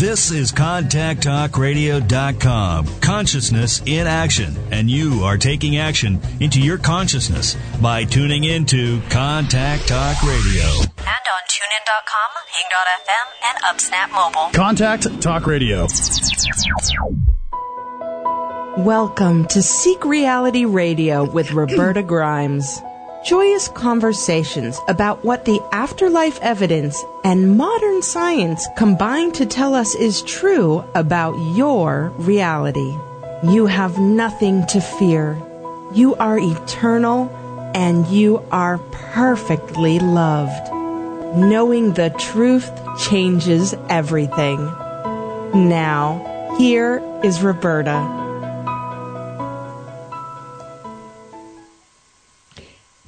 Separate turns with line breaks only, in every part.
This is ContactTalkRadio.com. Consciousness in action. And you are taking action into your consciousness by tuning into Contact Talk Radio.
And on TuneIn.com, Hing.fm, and UpSnap Mobile.
Contact Talk Radio.
Welcome to Seek Reality Radio with Roberta Grimes. Joyous conversations about what the afterlife evidence and modern science combine to tell us is true about your reality. You have nothing to fear. You are eternal and you are perfectly loved. Knowing the truth changes everything. Now, here is Roberta.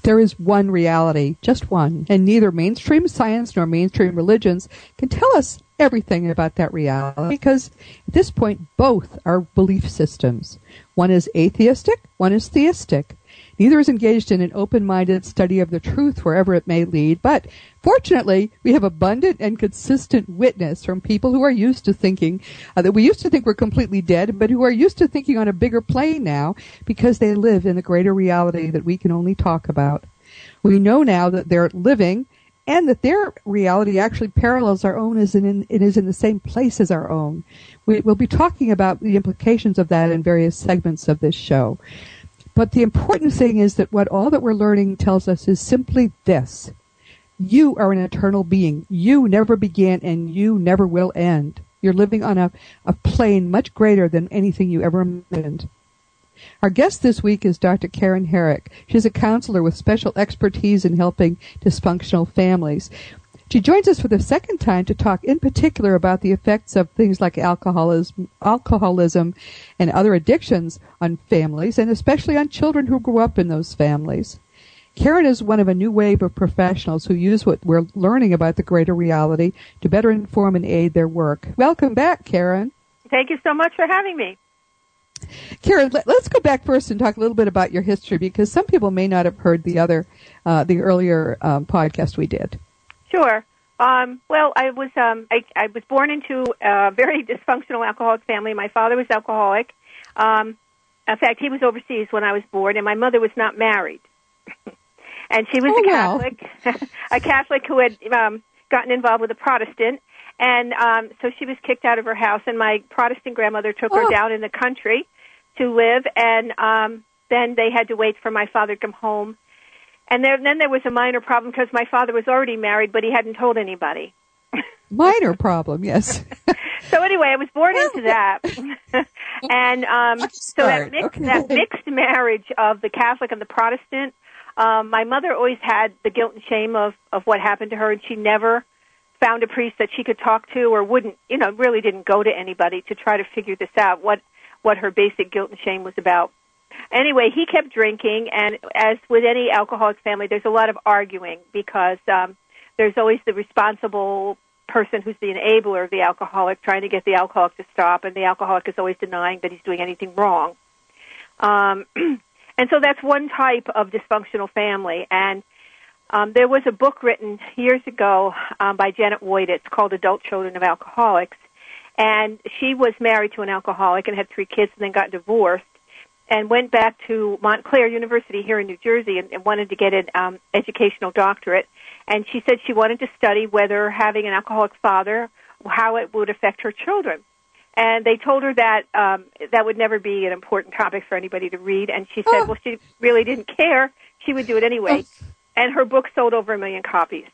There is one reality, just one, and neither mainstream science nor mainstream religions can tell us everything about that reality because at this point both are belief systems. One is atheistic, one is theistic. Neither is engaged in an open-minded study of the truth wherever it may lead, but fortunately, we have abundant and consistent witness from people who are used to thinking uh, that we used to think were completely dead, but who are used to thinking on a bigger plane now because they live in a greater reality that we can only talk about. We know now that they're living and that their reality actually parallels our own is in, it is in the same place as our own. We, will be talking about the implications of that in various segments of this show. But the important thing is that what all that we're learning tells us is simply this. You are an eternal being. You never began and you never will end. You're living on a, a plane much greater than anything you ever imagined. Our guest this week is Dr. Karen Herrick. She's a counselor with special expertise in helping dysfunctional families. She joins us for the second time to talk in particular about the effects of things like alcoholism, alcoholism and other addictions on families and especially on children who grew up in those families. Karen is one of a new wave of professionals who use what we're learning about the greater reality to better inform and aid their work. Welcome back, Karen.
Thank you so much for having me.
Karen, let, us go back first and talk a little bit about your history because some people may not have heard the other, uh, the earlier um, podcast we did.
Sure. Um, well, I was um, I, I was born into a very dysfunctional alcoholic family. My father was alcoholic. Um, in fact, he was overseas when I was born, and my mother was not married. and she was
oh,
a Catholic, wow. a Catholic who had um, gotten involved with a Protestant, and um, so she was kicked out of her house. And my Protestant grandmother took her
oh.
down in the country to live, and um, then they had to wait for my father to come home and there, then there was a minor problem because my father was already married, but he hadn't told anybody.
minor problem, yes.
so anyway, I was born into that, and um, so that mixed, okay. that mixed marriage of the Catholic and the Protestant. Um, my mother always had the guilt and shame of of what happened to her, and she never found a priest that she could talk to, or wouldn't, you know, really didn't go to anybody to try to figure this out. What what her basic guilt and shame was about. Anyway, he kept drinking, and as with any alcoholic family, there's a lot of arguing because um, there's always the responsible person who's the enabler of the alcoholic trying to get the alcoholic to stop, and the alcoholic is always denying that he's doing anything wrong. Um, and so that's one type of dysfunctional family. And um, there was a book written years ago um, by Janet It's called Adult Children of Alcoholics. And she was married to an alcoholic and had three kids and then got divorced and went back to Montclair University here in New Jersey and, and wanted to get an um, educational doctorate. And she said she wanted to study whether having an alcoholic father, how it would affect her children. And they told her that um, that would never be an important topic for anybody to read. And she said, oh. well, she really didn't care. She would do it anyway. Oh. And her book sold over a million copies.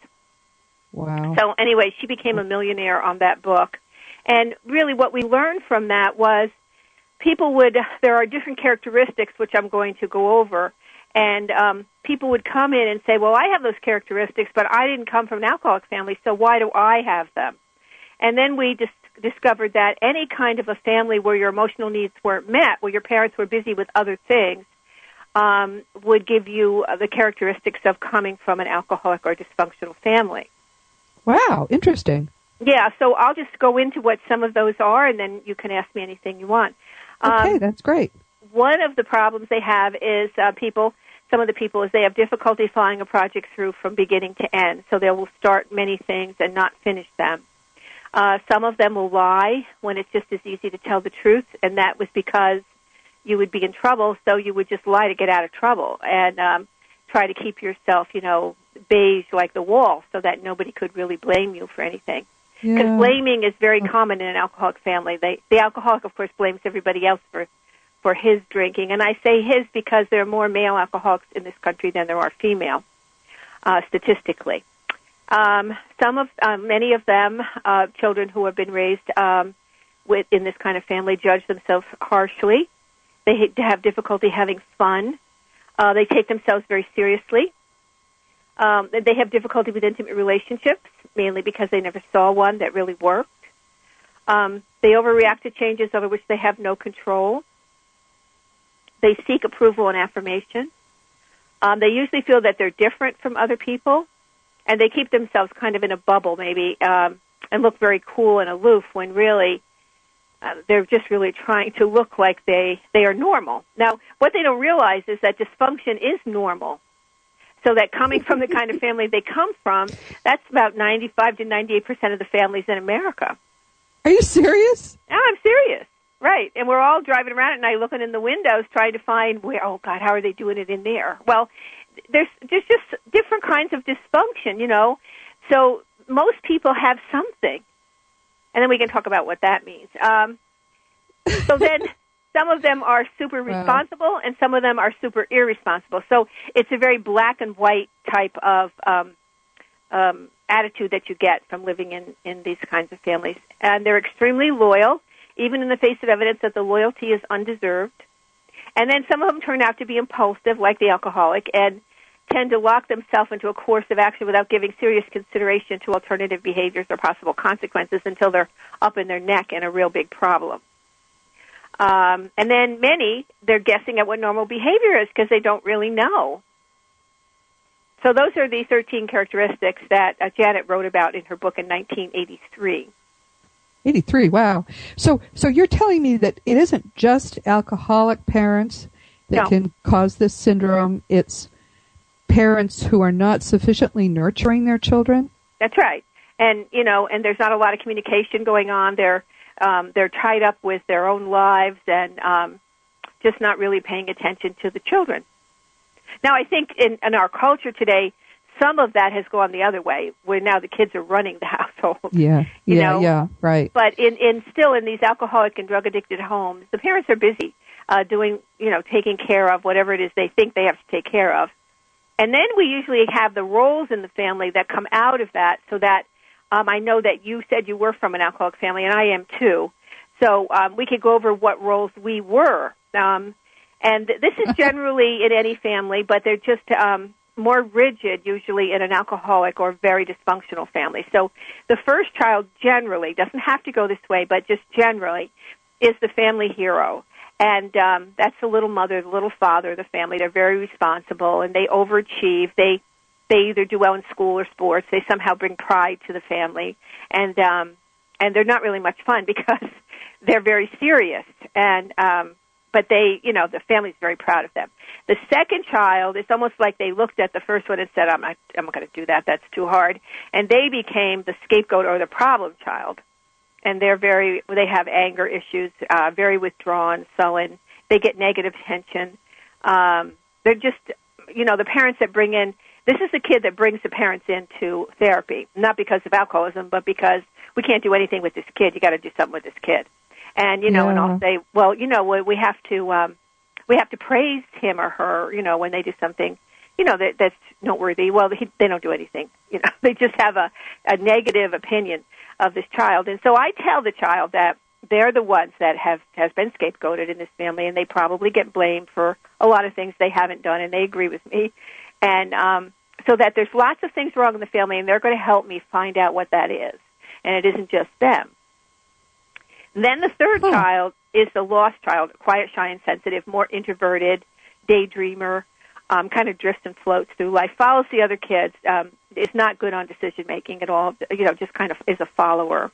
Wow.
So anyway, she became a millionaire on that book. And really what we learned from that was people would there are different characteristics which I'm going to go over. And um people would come in and say well I have those characteristics but I didn't come from an alcoholic family so why do I have them? And then we dis- discovered that any kind of a family where your emotional needs weren't met where your parents were busy with other things um would give you uh, the characteristics of coming from an alcoholic or dysfunctional family.
Wow interesting.
Yeah, so I'll just go into what some of those are, and then you can ask me anything you want.
Okay, um, that's great.
One of the problems they have is uh, people. Some of the people is they have difficulty following a project through from beginning to end. So they will start many things and not finish them. Uh, some of them will lie when it's just as easy to tell the truth, and that was because you would be in trouble, so you would just lie to get out of trouble and um, try to keep yourself, you know, beige like the wall, so that nobody could really blame you for anything. Because
Yeah.
blaming is very common in an alcoholic family. They, the alcoholic, of course, blames everybody else for for his drinking, and I say his because there are more male alcoholics in this country than there are female, uh, statistically. Um, some of, uh, many of them, uh, children who have been raised um, with in this kind of family, judge themselves harshly. They ha- have difficulty having fun. Uh, they take themselves very seriously. Um, they have difficulty with intimate relationships, mainly because they never saw one that really worked. Um, they overreact to changes over which they have no control. They seek approval and affirmation. Um, they usually feel that they're different from other people, and they keep themselves kind of in a bubble, maybe, um, and look very cool and aloof when really uh, they're just really trying to look like they they are normal. Now, what they don't realize is that dysfunction is normal. So that coming from the kind of family they come from, that's about 95 to 98 percent of the families in America.
Are you serious?
No, I'm serious. Right. And we're all driving around at night looking in the windows trying to find where, oh God, how are they doing it in there? Well, there's, there's just different kinds of dysfunction, you know. So most people have something. And then we can talk about what that means. Um, so then some of them are super
Wow.
responsible and some of them are super irresponsible. So it's a very black and white type of um, um, attitude that you get from living in, in these kinds of families. And they're extremely loyal, even in the face of evidence that the loyalty is undeserved. And then some of them turn out to be impulsive, like the alcoholic, and tend to lock themselves into a course of action without giving serious consideration to alternative behaviors or possible consequences until they're up in their neck in a real big problem. Um, and then many, they're guessing at what normal behavior is because they don't really know. So those are the 13 characteristics that uh, Janet wrote about in her book in 1983.
83. Wow. So so you're telling me that it isn't just alcoholic parents that
No.
can cause this syndrome. It's parents who are not sufficiently nurturing their children.
That's right. And you know, and there's not a lot of communication going on. They're um, they're tied up with their own lives and um, just not really paying attention to the children. Now, I think in, in our culture today, some of that has gone the other way, where now the kids are running the household.
Yeah.
You
yeah.
know,
yeah. Right.
But in, in still in these alcoholic and drug addicted homes, the parents are busy uh, doing, you know, taking care of whatever it is they think they have to take care of. And then we usually have the roles in the family that come out of that so that um, I know that you said you were from an alcoholic family, and I am too. So um, we could go over what roles we were. Um, and this is generally in any family, but they're just um, more rigid usually in an alcoholic or very dysfunctional family. So the first child generally doesn't have to go this way, but just generally is the family hero. And um, that's the little mother, the little father, the family. They're very responsible and they overachieve. They they either do well in school or sports. They somehow bring pride to the family, and um, and they're not really much fun because they're very serious. And um, but they, you know, the family's very proud of them. The second child, it's almost like they looked at the first one and said, "I'm not, I'm not going to do that. That's too hard," and they became the scapegoat or the problem child. And they're very, they have anger issues, uh, very withdrawn, sullen. They get negative attention. Um, they're just, you know, the parents that bring in this is the kid that brings the parents into therapy, not because of alcoholism, but because we can't do anything with this kid. You got to do something with this kid. And you know, and I'll say, well, you know, we we have to um, we have to praise him or her, you know, when they do something, you know, that that's noteworthy. Well, he, they don't do anything. You know, they just have a a negative opinion of this child. And so I tell the child that they're the ones that have has been scapegoated in this family, and they probably get blamed for a lot of things they haven't done, and they agree with me. And um, so that there's lots of things wrong in the family, and they're going to help me find out what that is, and it isn't just them. Then the third
Huh.
child is the lost child, quiet, shy, and sensitive, more introverted, daydreamer, um, kind of drifts and floats through life, follows the other kids, um, is not good on decision making at all, you know, just kind of is a follower.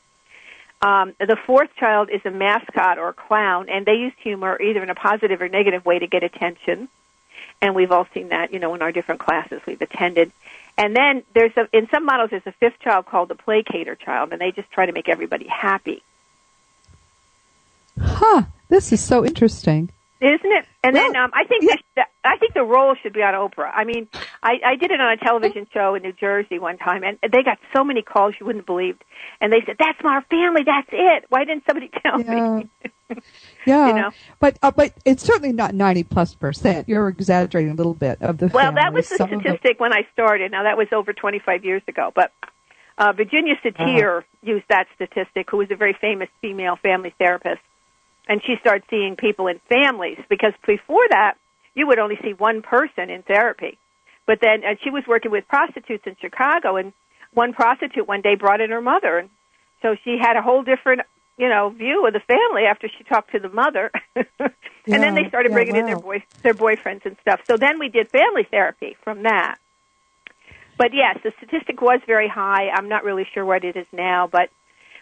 Um, the fourth child is a mascot or a clown, and they use humor either in a positive or negative way to get attention. And we've all seen that, you know, in our different classes we've attended. And then there's a, in some models there's a fifth child called the placater child, and they just try to make everybody happy.
Huh. This is so interesting.
Isn't it? And
well,
then um, I think
yeah.
the, I think the role should be on Oprah. I mean, I, I did it on a television show in New Jersey one time, and they got so many calls you wouldn't believe. And they said, "That's my family. That's it. Why didn't somebody tell
yeah.
me?"
yeah,
you know?
but uh, but it's certainly not ninety plus percent. You're exaggerating a little bit of the.
Well, that was the
Some
statistic when I started. Now that was over 25 years ago, but uh, Virginia Satir
Uh-huh.
used that statistic, who was a very famous female family therapist, and she started seeing people in families because before that you would only see one person in therapy. But then, and she was working with prostitutes in Chicago, and one prostitute one day brought in her mother, and so she had a whole different, you know, view of the family after she talked to the mother. and then they started
yeah,
bringing in their boy, their boyfriends and stuff. So then we did family therapy from that. But yes, the statistic was very high. I'm not really sure what it is now, but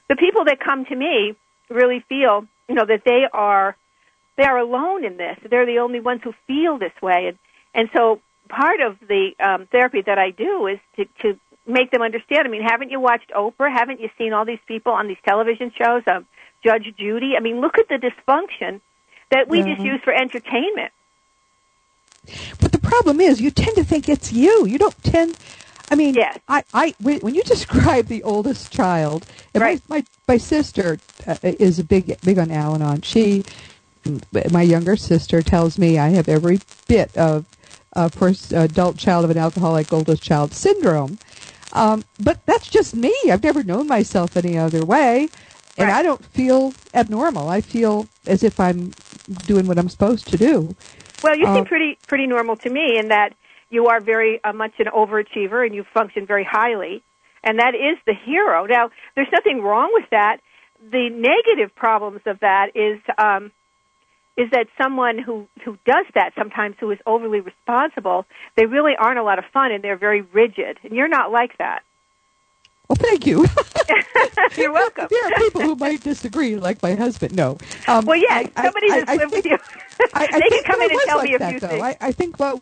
the people that come to me really feel, you know, that they are they are alone in this. They're the only ones who feel this way, and and so part of the um, therapy that I do is to to make them understand. I mean, haven't you watched Oprah? Haven't you seen all these people on these television shows? Um, Judge Judy. I mean, look at the dysfunction that we just
Mhm.
use for entertainment.
But the problem is, you tend to think it's you. You don't tend. I mean,
Yes.
I, I, when you describe the oldest child, and
Right.
my, my, my sister uh, is a big, big on Al-Anon. She, my younger sister tells me I have every bit of, uh, first adult child of an alcoholic, oldest child syndrome. Um, but that's just me. I've never known myself any other way. And
Right.
I don't feel abnormal. I feel as if I'm doing what I'm supposed to do.
Well, you
Uh,
seem pretty pretty normal to me in that you are very uh, much an overachiever and you function very highly, and that is the hero. Now, there's nothing wrong with that. The negative problems of that is um, is that someone who who does that sometimes who is overly responsible, they really aren't a lot of fun and they're very rigid, and you're not like that.
Well, thank you.
you're welcome.
There are people who might disagree, like my husband. No. Um,
Well, yeah
I-
somebody
I-
that's
I
lived with you,
I, I
they can come in and tell
like
me a
that,
few
though.
things.
I, I think what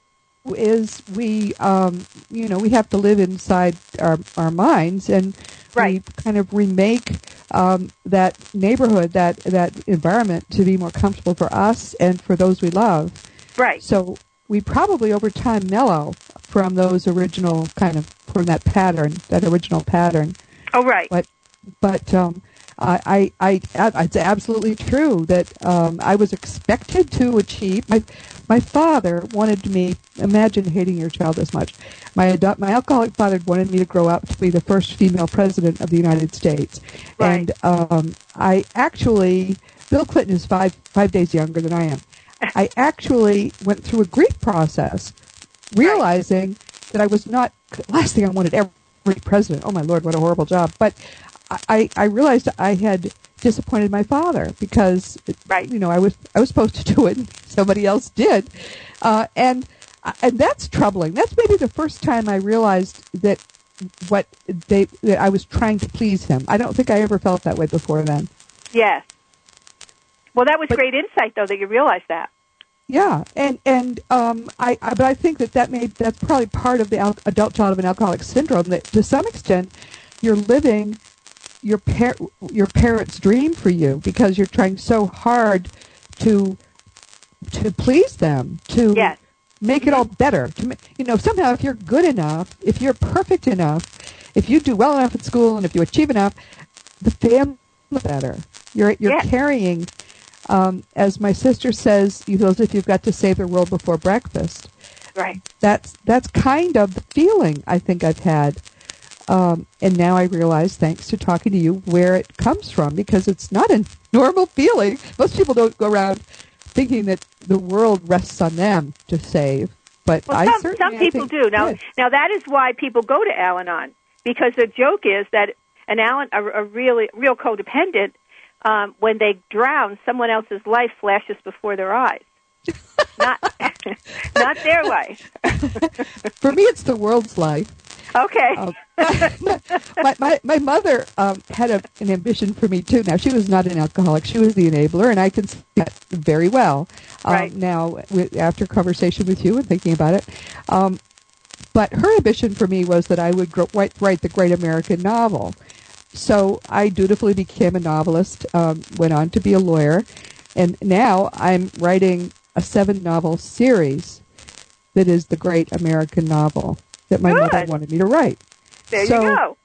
is we, um, you know, we have to live inside our our minds and
Right.
we kind of remake um, that neighborhood, that that environment to be more comfortable for us and for those we love.
right.
So we probably over time mellow from those original kind of from that pattern, that original pattern
Oh, right.
but but um, I, I, I, it's absolutely true that um, I was expected to achieve. My, my father wanted me. Imagine hating your child this much. My adult, my alcoholic father wanted me to grow up to be the first female president of the United States,
Right.
and um, I actually. Bill Clinton is five five days younger than I am. I actually went through a grief process, realizing that I was not. Last thing I wanted ever be president. Oh my lord, what a horrible job! But I, I realized I had disappointed my father because
Right.
you know I was I was supposed to do it, and somebody else did, uh, and and that's troubling. That's maybe the first time I realized that what they that I was trying to please him. I don't think I ever felt that way before then.
Yes. Well, that was
But-
great insight, though, that you realized that.
Yeah, and and um, I, I but I think that that may that's probably part of the al- adult child of an alcoholic syndrome. That to some extent, you're living your par- your parents' dream for you because you're trying so hard to to please them to
Yes.
make it all better. To ma- you know somehow if you're good enough, if you're perfect enough, if you do well enough at school, and if you achieve enough, the family better. You're you're
Yeah.
carrying um, as my sister says, you feel as if you've got to save the world before breakfast.
Right.
That's that's kind of the feeling I think I've had, um, and now I realize, thanks to talking to you, where it comes from because it's not a normal feeling. Most people don't go around thinking that the world rests on them to save, but
Well,
I
some,
certainly
some people do. Now, now that is why people go to Al-Anon because the joke is that an Al a, a really real codependent, um, when they drown, someone else's life flashes before their eyes, not not their life.
For me, it's the world's life.
Okay.
Um, my, my, my mother um, had a, an ambition for me too. Now she was not an alcoholic; she was the enabler, and I can see that very well. Um,
Right.
Now, with, after conversation with you and thinking about it, um, But her ambition for me was that I would write, write the great American novel. So I dutifully became a novelist, um, went on to be a lawyer, and now I'm writing a seven novel series that is the great American novel that my
Good.
mother wanted me to write.
There
so
you go.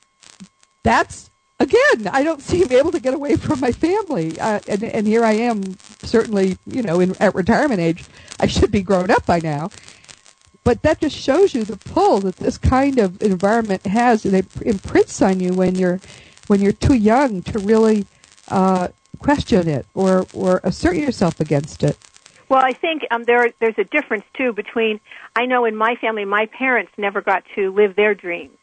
That's again, I don't seem able to get away from my family, uh, and and here I am, certainly, you know, in, at retirement age, I should be grown up by now. But that just shows you the pull that this kind of environment has, and it imprints on you when you're when you're too young to really uh, question it or or assert yourself against it.
Well, I think um, there there's a difference too between I know in my family my parents never got to live their dreams,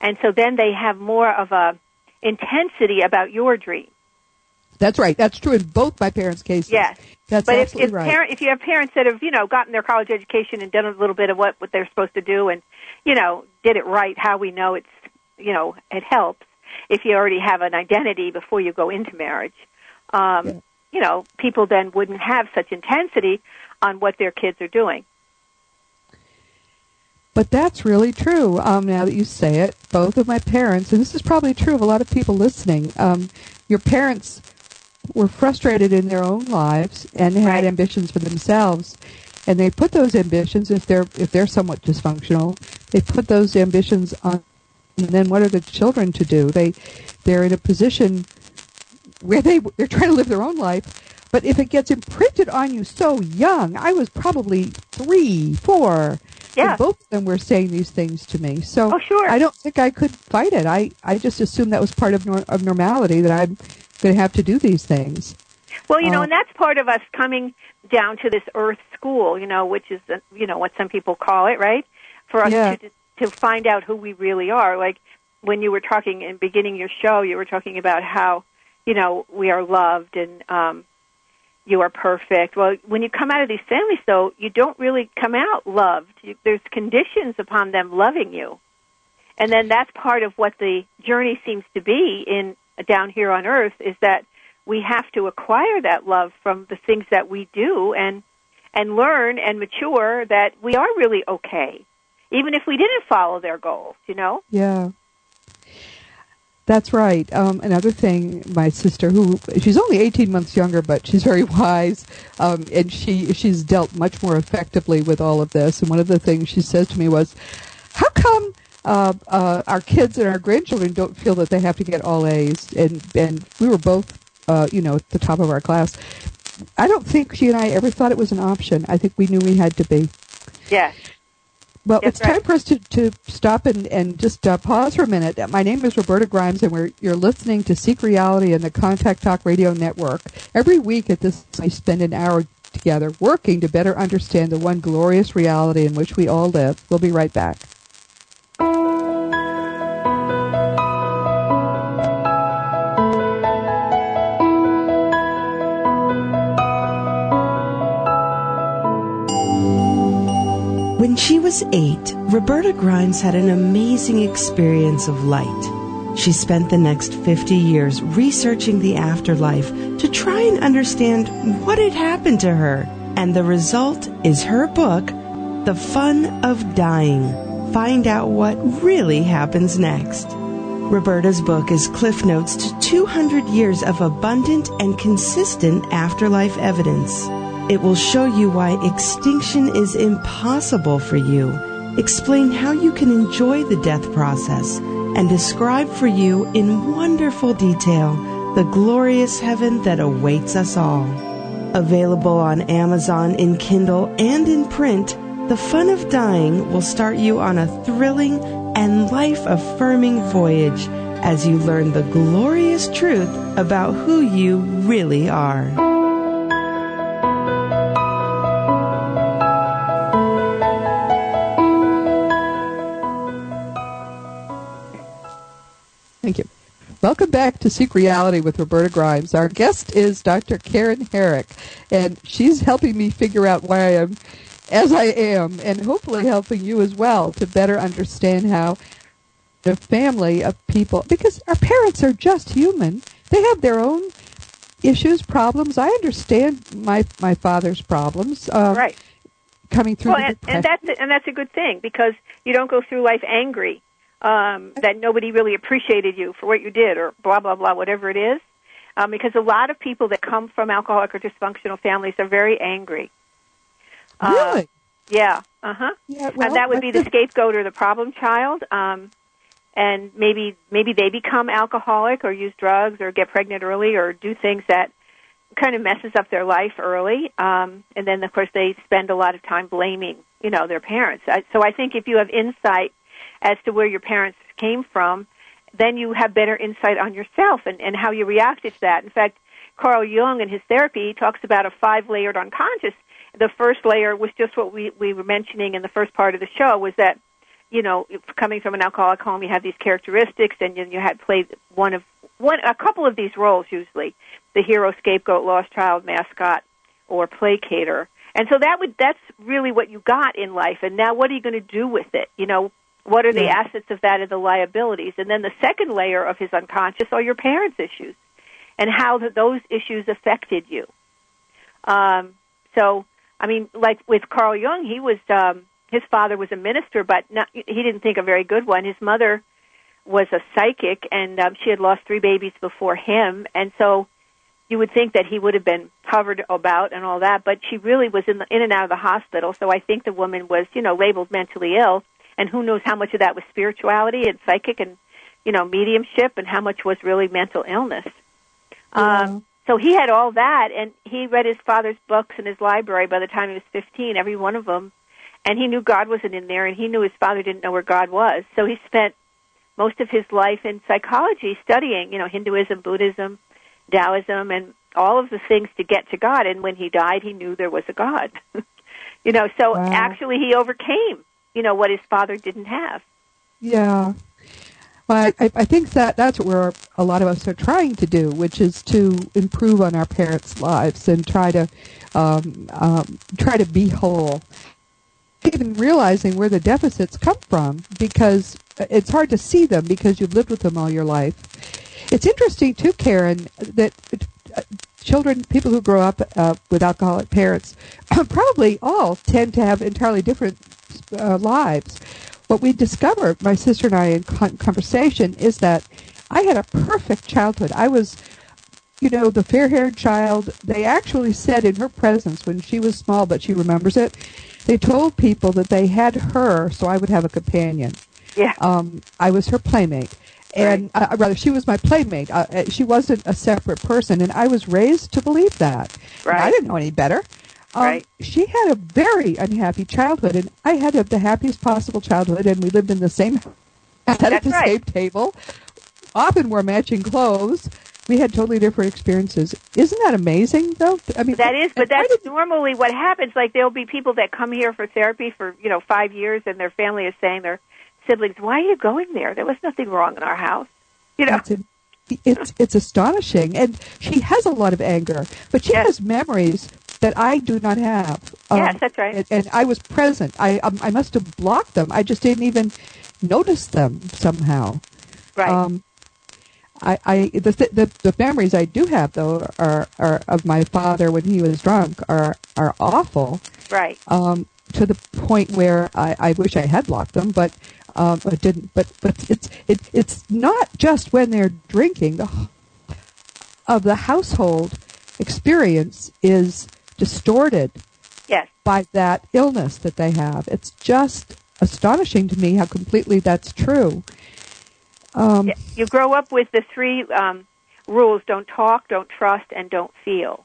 and so then they have more of a intensity about your dream.
That's right. That's true in both my parents' cases.
Yes.
That's
but if, if,
right.
parent, if you have parents that have, you know, gotten their college education and done a little bit of what, what they're supposed to do and, you know, did it right, how we know it's, you know, it helps if you already have an identity before you go into marriage. Um,
Yeah.
You know, people then wouldn't have such intensity on what their kids are doing.
But that's really true. Um, now that you say it, both of my parents, and this is probably true of a lot of people listening, um, your parents were frustrated in their own lives and had
Right.
ambitions for themselves, and they put those ambitions, if they're if they're somewhat dysfunctional, they put those ambitions on. And then what are the children to do? They they're in a position where they they're trying to live their own life. But if it gets imprinted on you so young, I was probably three, four,
Yeah.
and both of them were saying these things to me. So
Oh, sure.
I don't think I could fight it. I, I just assumed that was part of, nor- of normality that I'm going to have to do these things.
Well, you know,
Uh,
and that's part of us coming down to this earth school, you know, which is, you know, what some people call it, right? For us
Yeah.
to to find out who we really are. Like when you were talking in beginning your show, you were talking about how, you know, we are loved and um you are perfect. Well, when you come out of these families, though, you don't really come out loved. You, there's conditions upon them loving you, and then that's part of what the journey seems to be in down here on Earth is that we have to acquire that love from the things that we do and and learn and mature that we are really okay, even if we didn't follow their goals. You know.
Yeah. That's right. Um, another thing, my sister, who she's only 18 months younger, but she's very wise, um, and she she's dealt much more effectively with all of this. And one of the things she says to me was, "How come uh, uh, our kids and our grandchildren don't feel that they have to get all A's?" And and we were both, uh, you know, at the top of our class. I don't think she and I ever thought it was an option. I think we knew we had to be.
Yes.
Well,
That's
it's time for us to, to stop and, and just uh, pause for a minute. My name is Roberta Grimes, and we're, you're listening to Seek Reality and the Contact Talk Radio Network. Every week at this, we spend an hour together working to better understand the one glorious reality in which we all live. We'll be right back.
When she was eight, Roberta Grimes had an amazing experience of light. She spent the next 50 years researching the afterlife to try and understand what had happened to her. And the result is her book, The Fun of Dying. Find out what really happens next. Roberta's book is Cliff Notes to 200 years of abundant and consistent afterlife evidence. It will show you why extinction is impossible for you, explain how you can enjoy the death process, and describe for you in wonderful detail the glorious heaven that awaits us all. Available on Amazon in Kindle and in print, The Fun of Dying will start you on a thrilling and life affirming voyage as you learn the glorious truth about who you really are.
Welcome back to Seek Reality with Roberta Grimes. Our guest is Dr. Karen Herrick, and she's helping me figure out why I am as I am, and hopefully helping you as well to better understand how the family of people, because our parents are just human. They have their own issues, problems. I understand my my father's problems. Uh,
Right.
coming through.
Well, and, and that's and that's a good thing because you don't go through life angry um, that nobody really appreciated you for what you did or blah blah blah whatever it is. Um, because a lot of people that come from alcoholic or dysfunctional families are very angry.
Really?
Uh, yeah. Uh huh.
Yeah. Well,
and that would be the scapegoat or the problem child. Um, and maybe maybe they become alcoholic or use drugs or get pregnant early or do things that kind of messes up their life early. Um, and then of course they spend a lot of time blaming you know their parents. I, so I think if you have insight as to where your parents came from, then you have better insight on yourself and, and how you reacted to that. In fact, Carl Jung in his therapy talks about a five layered unconscious. The first layer was just what we, we were mentioning in the first part of the show was that, you know, coming from an alcoholic home, you have these characteristics and you, you had played one of, one, a couple of these roles usually. The hero, scapegoat, lost child, mascot, or placater. And so that would, that's really what you got in life. And now what are you going to do with it? You know, what are the
Yeah.
assets of that and the liabilities? And then the second layer of his unconscious are your parents' issues and how th those issues affected you. Um, so, I mean, like with Carl Jung, he was um, his father was a minister, but not, he didn't think a very good one. His mother was a psychic, and um, she had lost three babies before him, and so you would think that he would have been covered about and all that, but she really was in the, in and out of the hospital. So I think the woman was, you know, labeled mentally ill, and who knows how much of that was spirituality and psychic and you know mediumship, and how much was really mental illness. Um, so he had all that, and he read his father's books in his library by the time he was 15, every one of them, and he knew God wasn't in there, and he knew his father didn't know where God was. So he spent most of his life in psychology studying, you know, Hinduism, Buddhism, Taoism, and all of the things to get to God. And when he died, he knew there was a God. you know, so
Wow.
actually he overcame, you know, what his father didn't have.
Yeah. Well, I, I think that that's what we're, a lot of us are trying to do, which is to improve on our parents' lives and try to um, um, try to be whole. Even realizing where the deficits come from, because it's hard to see them because you've lived with them all your life. It's interesting too, Karen, that uh, children, people who grow up uh, with alcoholic parents, probably all tend to have entirely different uh, lives. What we discovered, my sister and I in con- conversation, is that I had a perfect childhood. I was, you know, the fair-haired child. They actually said in her presence when she was small, but she remembers it. They told people that they had her so I would have a companion.
Yeah.
Um, I was her playmate. And uh, rather, she was my playmate. Uh, uh, she wasn't a separate person, and I was raised to believe that. And I didn't know any better. Um,
Right.
She had a very unhappy childhood, and I had a, the happiest possible childhood, and we lived in the same at the
right.
same table. Often wore matching clothes. We had totally different experiences. Isn't that amazing, though? I mean,
That is, but that's
did-
normally what happens. Like there'll be people that come here for therapy for you know five years, and their family is saying their siblings, "Why are you going there? There was nothing wrong in our house." You know.
It's it's astonishing, and she has a lot of anger, but she
Yes.
has memories that I do not have. Um,
Yes, that's right.
And, and I was present. I um, I must have blocked them. I just didn't even notice them somehow.
right?
Um, I, I the, the the memories I do have though are, are of my father when he was drunk are are awful.
right.
Um, to the point where I, I wish I had blocked them, but um, I didn't. But but it's it, it's not just when they're drinking. The of the household experience is distorted
Yes.
by that illness that they have. It's just astonishing to me how completely that's true. Um,
You grow up with the three um, rules: don't talk, don't trust, and don't feel.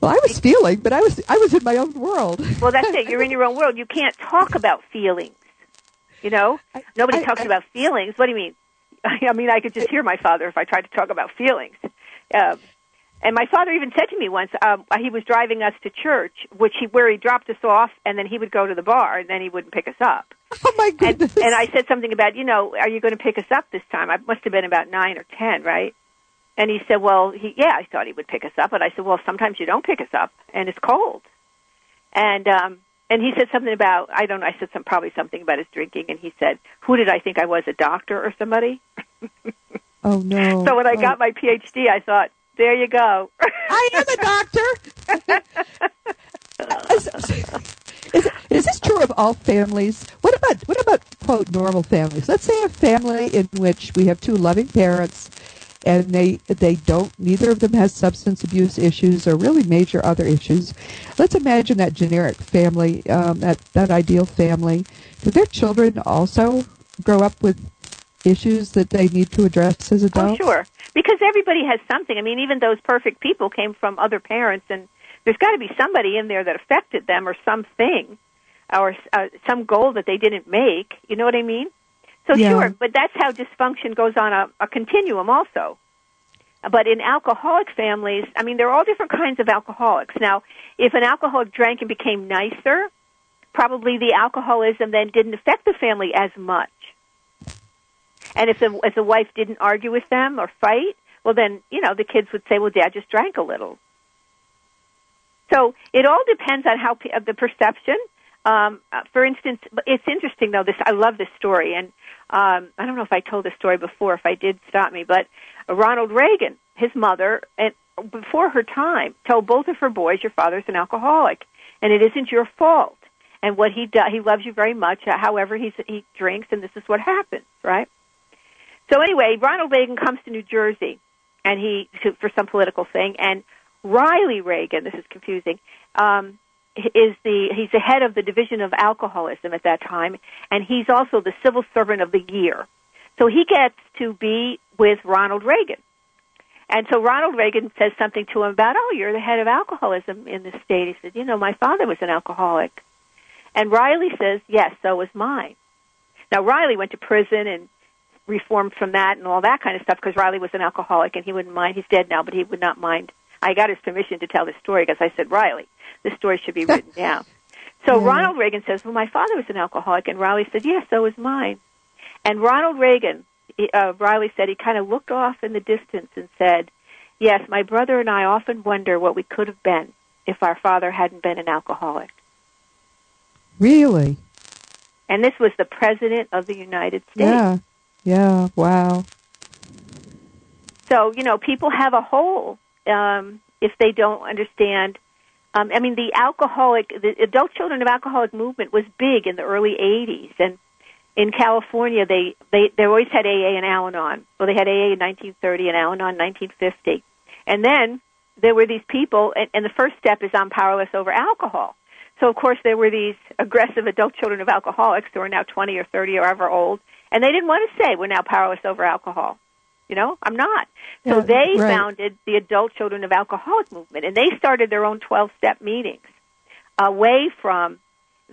Well, I was feeling, but I was I was in my own world.
Well, that's it. You're in your own world. You can't talk about feelings. You know,
I-
nobody
I-
talks
I-
about feelings. What do you mean? I mean, I could just hear my father if I tried to talk about feelings. Um, and my father even said to me once, um, he was driving us to church, which he where he dropped us off, and then he would go to the bar, and then he wouldn't pick us up.
Oh my
And,
goodness!
and I said something about, you know, are you going to pick us up this time? I must have been about nine or ten, right? And he said, well, he, yeah, I thought he would pick us up, but I said, well, sometimes you don't pick us up, and it's cold. And um, and he said something about, I don't know, I said some probably something about his drinking, and he said, who did I think I was, a doctor or somebody?
oh no!
So when I
Oh,
got my PhD, I thought, There you go.
I am a doctor. is, is, is, this true of all families? What about what about quote normal families? Let's say a family in which we have two loving parents, and they they don't neither of them has substance abuse issues or really major other issues. Let's imagine that generic family, um, that that ideal family. Do their children also grow up with issues that they need to address as adults?
Oh, sure. Because everybody has something. I mean, even those perfect people came from other parents, and there's got to be somebody in there that affected them or something, or uh, some goal that they didn't make. You know what I mean? So
yeah.
sure, but that's how dysfunction goes on a, a continuum also. But in alcoholic families, I mean, there are all different kinds of alcoholics. Now, if an alcoholic drank and became nicer, probably the alcoholism then didn't affect the family as much. And if the, if the wife didn't argue with them or fight, well then, you know, the kids would say, well, dad just drank a little. So it all depends on how of the perception. Um, uh, for instance, it's interesting though. This I love this story, and um, I don't know if I told this story before. If I did, stop me. But Ronald Reagan, his mother, and before her time, told both of her boys, "Your father's an alcoholic, and it isn't your fault. And what he does, he loves you very much. Uh, however, he's, he drinks, and this is what happens, right?" So anyway, Ronald Reagan comes to New Jersey, and he to, for some political thing, and Riley Regan, this is confusing, um, is the he's the head of the division of alcoholism at that time, and he's also the civil servant of the year. So he gets to be with Ronald Reagan. And so Ronald Reagan says something to him about, oh, you're the head of alcoholism in the state. He said, you know, my father was an alcoholic. And Riley says, yes, so was mine. Now, Riley went to prison and reformed from that and all that kind of stuff because Riley was an alcoholic and he wouldn't mind. He's dead now, but he would not mind. I got his permission to tell this story because I said, Riley, this story should be written down. So yeah. Ronald Reagan says, well, my father was an alcoholic. And Riley said, yes, so was mine. And Ronald Reagan, uh, Riley said, he kind of looked off in the distance and said, yes, my brother and I often wonder what we could have been if our father hadn't been an alcoholic.
Really?
And this was the President of the United States.
Yeah. Yeah, wow.
So, you know, people have a hole um, if they don't understand. Um, I mean, the alcoholic, the adult children of alcoholic movement was big in the early 80s. And in California, they, they, they always had AA and Al Anon. Well, they had AA in 1930 and Al Anon in 1950. And then there were these people, and, and the first step is I'm powerless over alcohol. So, of course, there were these aggressive adult children of alcoholics who are now 20 or 30 or ever old and they didn't want to say we're now powerless over alcohol. You know, I'm not. So yeah, they right. founded the Adult Children of Alcoholic movement, and they started their own 12 step meetings away from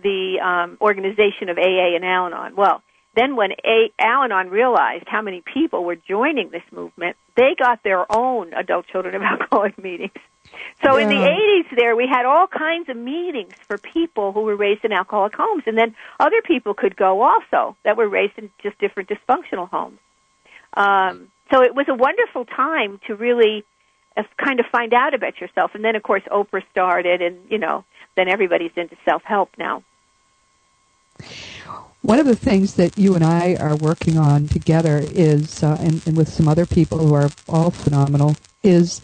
the um, organization of AA and Al Anon. Well, then when A- Al Anon realized how many people were joining this movement, they got their own Adult Children of Alcoholic meetings. So yeah. in the 80s there, we had all kinds of meetings for people who were raised in alcoholic homes. And then other people could go also that were raised in just different dysfunctional homes. Um, so it was a wonderful time to really uh, kind of find out about yourself. And then, of course, Oprah started, and, you know, then everybody's into self-help now.
One of the things that you and I are working on together is, uh, and, and with some other people who are all phenomenal, is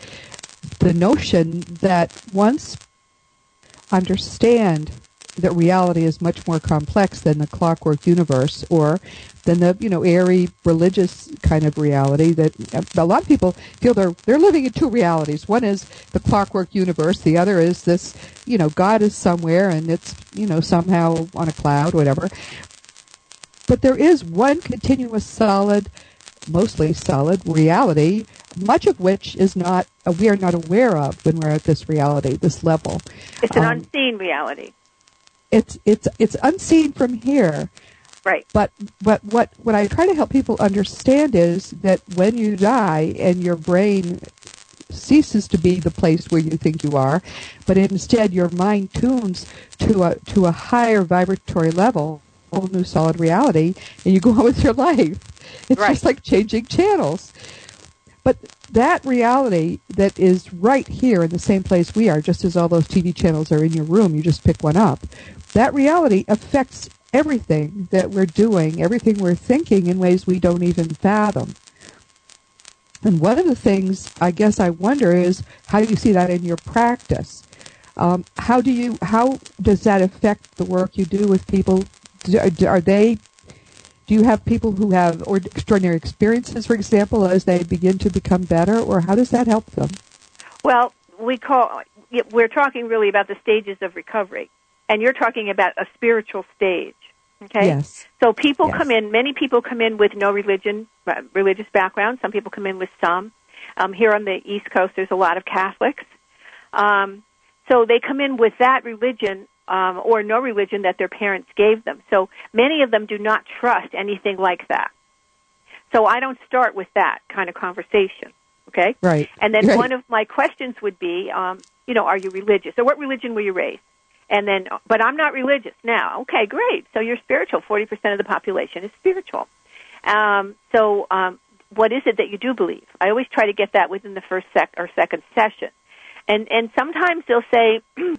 the notion that once understand that reality is much more complex than the clockwork universe or than the you know airy religious kind of reality that uh, a lot of people feel they're they're living in two realities. One is the clockwork universe the other is this you know god is somewhere and it's you know somehow on a cloud whatever. But there is one continuous solid mostly solid reality much of which is not uh, we are not aware of when we're at this reality, this level.
It's an um, unseen reality.
It's it's it's unseen from here.
Right.
But but what what I try to help people understand is that when you die and your brain ceases to be the place where you think you are, but instead your mind tunes to a to a higher vibratory level, whole new solid reality, and you go on with your life. It's
right.
just like changing channels. But that reality that is right here in the same place we are, just as all those TV channels are in your room, you just pick one up. That reality affects everything that we're doing, everything we're thinking in ways we don't even fathom. And one of the things I guess I wonder is how do you see that in your practice? Um, how do you how does that affect the work you do with people? Are they do you have people who have or extraordinary experiences, for example, as they begin to become better, or how does that help them?
Well, we call we're talking really about the stages of recovery, and you're talking about a spiritual stage. Okay.
Yes.
So people
yes.
come in. Many people come in with no religion, uh, religious background. Some people come in with some. Um, here on the East Coast, there's a lot of Catholics. Um, so they come in with that religion um, or no religion that their parents gave them. So many of them do not trust anything like that. So I don't start with that kind of conversation. Okay.
Right.
And then
right.
one of my questions would be, um, you know, are you religious? Or what religion were you raised? And then, but I'm not religious now. Okay, great. So you're spiritual. Forty percent of the population is spiritual. Um, so, um, what is it that you do believe? I always try to get that within the first sec or second session. And and sometimes they'll say,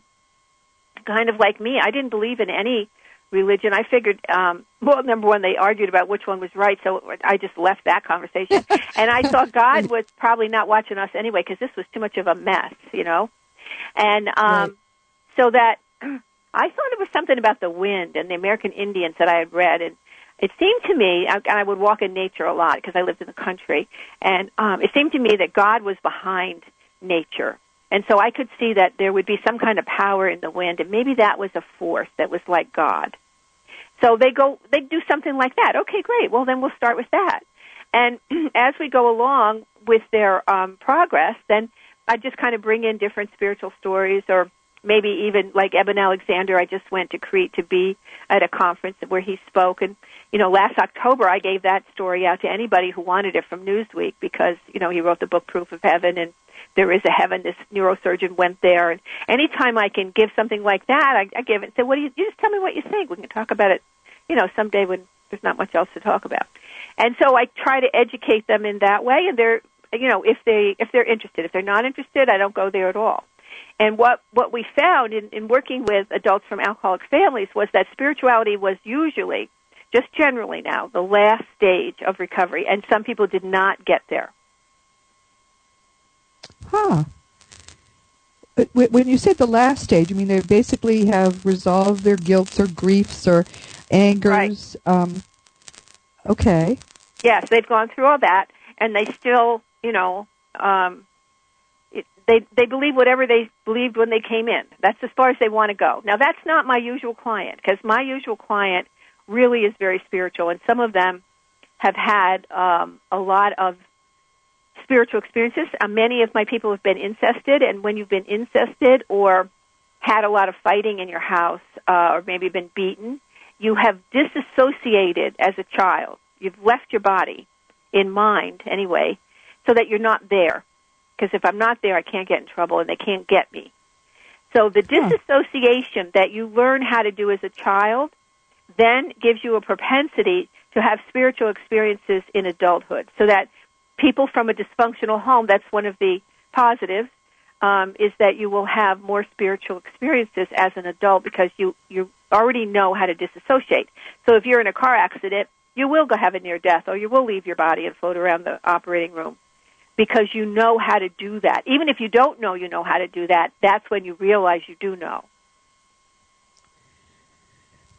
kind of like me, I didn't believe in any religion. I figured, um, well, number one, they argued about which one was right, so I just left that conversation. and I thought God was probably not watching us anyway because this was too much of a mess, you know. And um, right. so that I thought it was something about the wind and the American Indians that I had read, and it seemed to me, I, I would walk in nature a lot because I lived in the country, and um, it seemed to me that God was behind nature. And so I could see that there would be some kind of power in the wind, and maybe that was a force that was like God. So they go, they do something like that. Okay, great. Well, then we'll start with that. And as we go along with their um, progress, then I just kind of bring in different spiritual stories or maybe even like Eben Alexander, I just went to Crete to be at a conference where he spoke. And, you know, last October I gave that story out to anybody who wanted it from Newsweek because, you know, he wrote the book Proof of Heaven and there is a heaven. This neurosurgeon went there. And anytime I can give something like that, I, I give it say, what do you, you just tell me what you think. We can talk about it, you know, someday when there's not much else to talk about. And so I try to educate them in that way and they're, you know, if they, if they're interested. If they're not interested, I don't go there at all. And what, what we found in, in working with adults from alcoholic families was that spirituality was usually, just generally now, the last stage of recovery, and some people did not get there.
Huh. When you said the last stage, you mean they basically have resolved their guilts or griefs or angers?
Right.
Um, okay.
Yes, they've gone through all that, and they still, you know, um, they they believe whatever they believed when they came in. That's as far as they want to go. Now that's not my usual client because my usual client really is very spiritual, and some of them have had um, a lot of spiritual experiences. Uh, many of my people have been incested, and when you've been incested or had a lot of fighting in your house, uh, or maybe been beaten, you have disassociated as a child. You've left your body in mind anyway, so that you're not there because if I'm not there, I can't get in trouble and they can't get me. So the disassociation that you learn how to do as a child then gives you a propensity to have spiritual experiences in adulthood. So that people from a dysfunctional home, that's one of the positives, um, is that you will have more spiritual experiences as an adult because you, you already know how to disassociate. So if you're in a car accident, you will go have a near death or you will leave your body and float around the operating room because you know how to do that. Even if you don't know you know how to do that, that's when you realize you do know.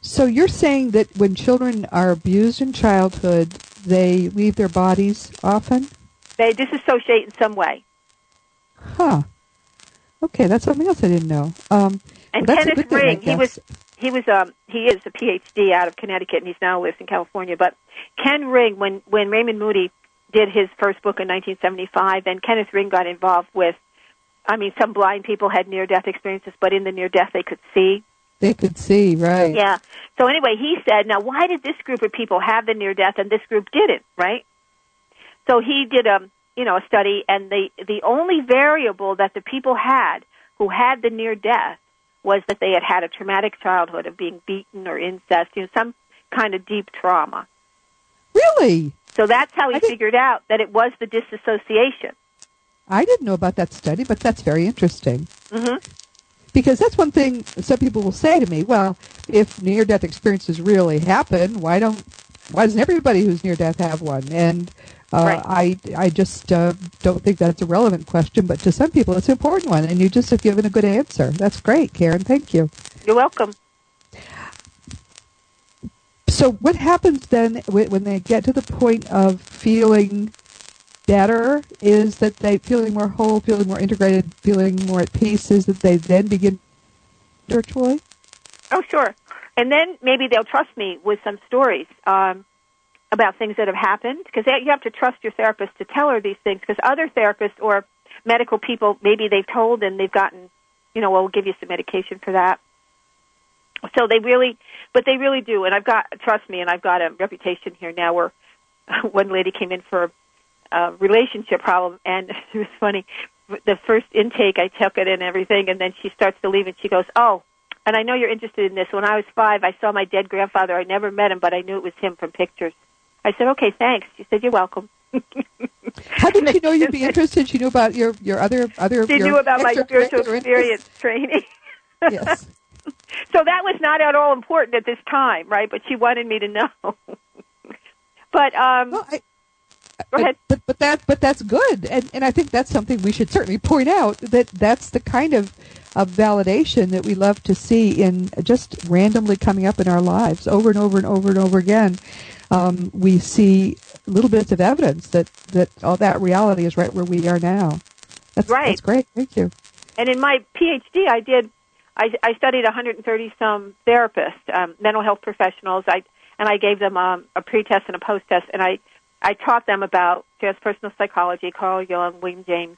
So you're saying that when children are abused in childhood, they leave their bodies often?
They disassociate in some way.
Huh. Okay, that's something else I didn't know. Um,
and
well,
Kenneth Ring, he was he was um he is a PhD out of Connecticut and he's now lives in California. But Ken Ring, when when Raymond Moody did his first book in 1975, and Kenneth Ring got involved with. I mean, some blind people had near-death experiences, but in the near-death they could see.
They could see, right?
Yeah. So anyway, he said, "Now, why did this group of people have the near-death and this group didn't?" Right. So he did a you know a study, and the the only variable that the people had who had the near-death was that they had had a traumatic childhood of being beaten or incest, you know, some kind of deep trauma.
Really?
So that's how he figured out that it was the disassociation.
I didn't know about that study, but that's very interesting.
Mm-hmm.
Because that's one thing some people will say to me. Well, if near-death experiences really happen, why don't why doesn't everybody who's near death have one? And Uh,
right.
I I just uh, don't think that's a relevant question, but to some people it's an important one, and you just have given a good answer. That's great, Karen. Thank you.
You're welcome.
So, what happens then when they get to the point of feeling better? Is that they feeling more whole, feeling more integrated, feeling more at peace? Is that they then begin spiritually?
Oh, sure. And then maybe they'll trust me with some stories um, about things that have happened because you have to trust your therapist to tell her these things because other therapists or medical people maybe they've told and they've gotten, you know, well, we'll give you some medication for that. So they really, but they really do. And I've got, trust me, and I've got a reputation here now where one lady came in for a relationship problem and it was funny. The first intake, I took it and everything, and then she starts to leave and she goes, oh, and I know you're interested in this. When I was five, I saw my dead grandfather. I never met him, but I knew it was him from pictures. I said, okay, thanks. She said, you're welcome.
How did she know you'd be interested? She knew about your, your other, other,
She knew about my spiritual experience training.
yes.
So that was not at all important at this time, right? But she wanted me to know. but, um,
well, I,
Go ahead.
But, but that but that's good, and and I think that's something we should certainly point out that that's the kind of of validation that we love to see in just randomly coming up in our lives over and over and over and over again. Um, we see little bits of evidence that that all that reality is right where we are now. That's
right.
That's great. Thank you.
And in my PhD, I did. I, I studied 130 some therapists, um, mental health professionals. I and I gave them um, a pre-test and a post-test, and I I taught them about transpersonal psychology, Carl Jung, William James,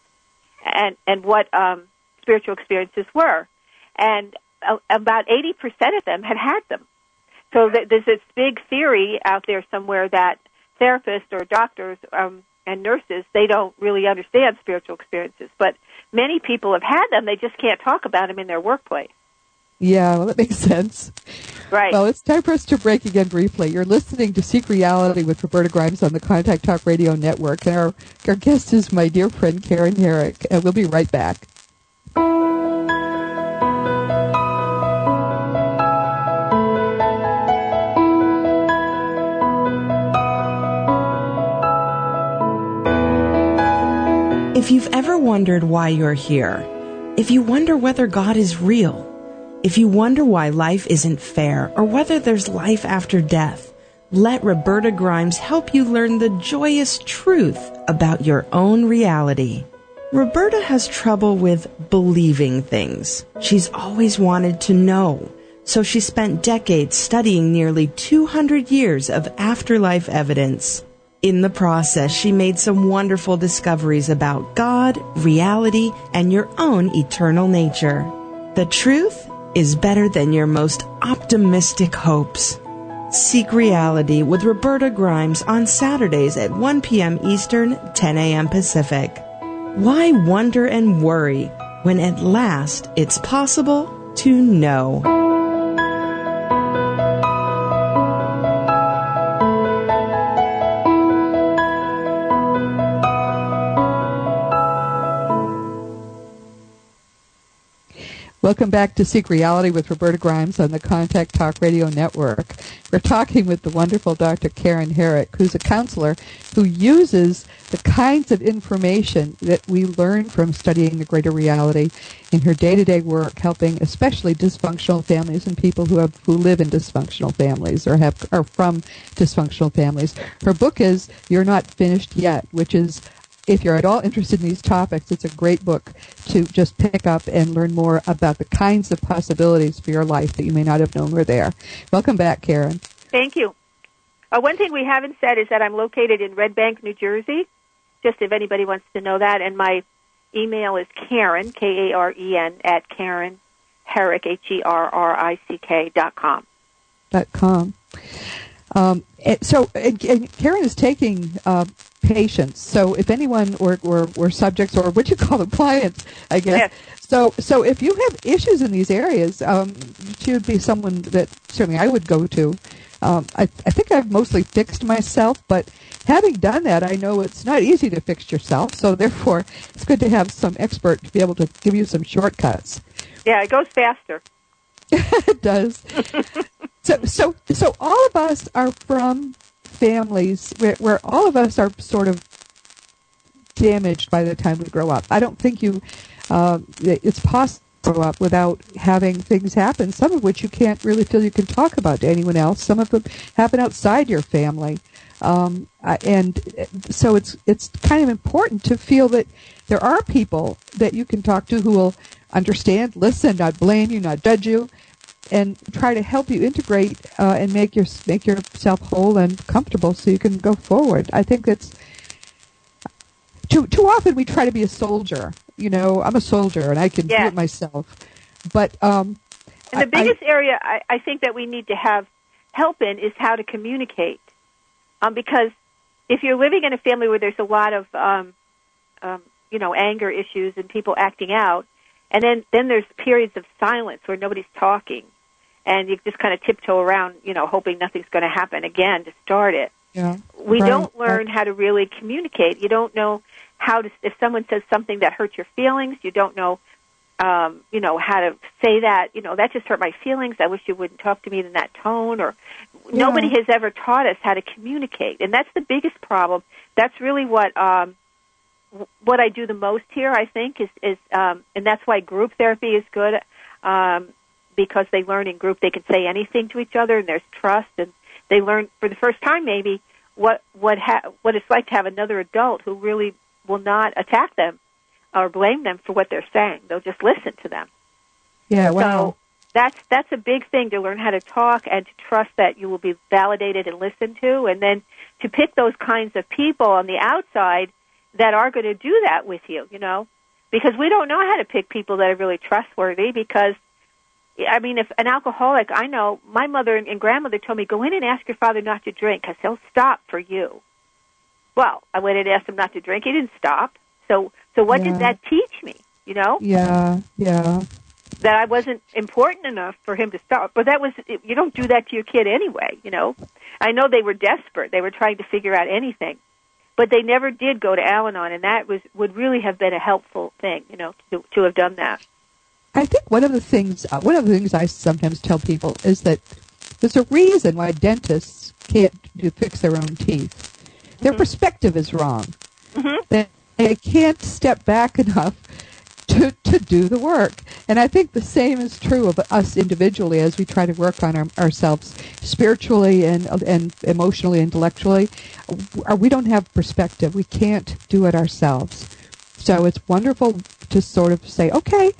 and and what um, spiritual experiences were, and uh, about 80% of them had had them. So th- there's this big theory out there somewhere that therapists or doctors um, and nurses they don't really understand spiritual experiences, but many people have had them. They just can't talk about them in their workplace.
Yeah, well, that makes sense.
Right.
Well, it's time for us to break again briefly. You're listening to Seek Reality with Roberta Grimes on the Contact Talk Radio Network, and our, our guest is my dear friend Karen Herrick, and we'll be right back.
If you've ever wondered why you're here, if you wonder whether God is real, if you wonder why life isn't fair or whether there's life after death, let Roberta Grimes help you learn the joyous truth about your own reality. Roberta has trouble with believing things. She's always wanted to know. So she spent decades studying nearly 200 years of afterlife evidence. In the process, she made some wonderful discoveries about God, reality, and your own eternal nature. The truth is better than your most optimistic hopes. Seek Reality with Roberta Grimes on Saturdays at 1 p.m. Eastern, 10 a.m. Pacific. Why wonder and worry when at last it's possible to know?
Welcome back to Seek Reality with Roberta Grimes on the Contact Talk Radio Network. We're talking with the wonderful Dr. Karen Herrick, who's a counselor who uses the kinds of information that we learn from studying the greater reality in her day-to-day work, helping especially dysfunctional families and people who have who live in dysfunctional families or have are from dysfunctional families. Her book is You're Not Finished Yet, which is if you're at all interested in these topics, it's a great book to just pick up and learn more about the kinds of possibilities for your life that you may not have known were there. Welcome back, Karen.
Thank you. Uh, one thing we haven't said is that I'm located in Red Bank, New Jersey, just if anybody wants to know that. And my email is Karen, K A R E N, at Karen Herrick, H E R R I C K, dot com.
Dot com. Um, so, and, and Karen is taking uh, patients. So, if anyone or, or, or subjects or what you call them clients, I guess.
Yes.
So, so if you have issues in these areas, um, she would be someone that certainly I would go to. Um, I, I think I've mostly fixed myself, but having done that, I know it's not easy to fix yourself. So, therefore, it's good to have some expert to be able to give you some shortcuts.
Yeah, it goes faster.
it does. So, so, so all of us are from families where, where all of us are sort of damaged by the time we grow up. I don't think you uh, it's possible to grow up without having things happen. Some of which you can't really feel you can talk about to anyone else. Some of them happen outside your family, um, and so it's it's kind of important to feel that there are people that you can talk to who will understand, listen, not blame you, not judge you, and try to help you integrate uh, and make your make yourself whole and comfortable so you can go forward. I think that's too too often we try to be a soldier. You know, I'm a soldier and I can
yes.
do it myself. But um,
and the biggest I, area I, I think that we need to have help in is how to communicate, um, because if you're living in a family where there's a lot of um, um, you know anger issues and people acting out, and then then there's periods of silence where nobody's talking, and you just kind of tiptoe around, you know, hoping nothing's going to happen again to start it.
Yeah.
We
right.
don't learn how to really communicate. You don't know how to if someone says something that hurts your feelings, you don't know um, you know, how to say that, you know, that just hurt my feelings. I wish you wouldn't talk to me in that tone or yeah. nobody has ever taught us how to communicate. And that's the biggest problem. That's really what um what I do the most here, I think, is is um and that's why group therapy is good. Um because they learn in group they can say anything to each other and there's trust and they learn for the first time maybe what what ha- what it's like to have another adult who really will not attack them or blame them for what they're saying. They'll just listen to them.
Yeah, wow.
So that's that's a big thing to learn how to talk and to trust that you will be validated and listened to, and then to pick those kinds of people on the outside that are going to do that with you. You know, because we don't know how to pick people that are really trustworthy. Because I mean, if an alcoholic, I know my mother and grandmother told me, go in and ask your father not to drink because he'll stop for you. Well, I went and asked him not to drink. He didn't stop. So, so what
yeah.
did that teach me? You know?
Yeah, yeah.
That I wasn't important enough for him to stop. But that was, you don't do that to your kid anyway, you know? I know they were desperate. They were trying to figure out anything. But they never did go to Al-Anon, and that was would really have been a helpful thing, you know, to, to have done that.
I think one of the things, uh, one of the things I sometimes tell people is that there's a reason why dentists can't do, fix their own teeth their mm-hmm. perspective is wrong.
Mm-hmm.
They, they can't step back enough to, to do the work. And I think the same is true of us individually as we try to work on our, ourselves spiritually and, and emotionally, intellectually. We don't have perspective. We can't do it ourselves. So it's wonderful to sort of say, okay,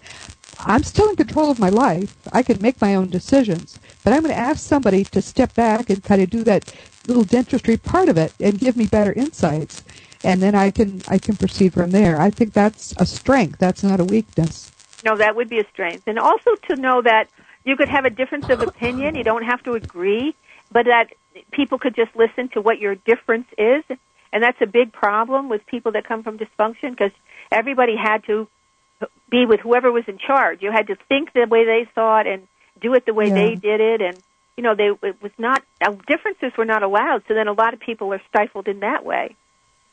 I'm still in control of my life. I can make my own decisions. But I'm going to ask somebody to step back and kind of do that little dentistry part of it and give me better insights. And then I can I can proceed from there. I think that's a strength. That's not a weakness.
No, that would be a strength. And also to know that you could have a difference of opinion. You don't have to agree, but that people could just listen to what your difference is. And that's a big problem with people that come from dysfunction because everybody had to be with whoever was in charge. You had to think the way they thought and do it the way yeah. they did it. And you know, they it was not uh, differences were not allowed. So then a lot of people are stifled in that way.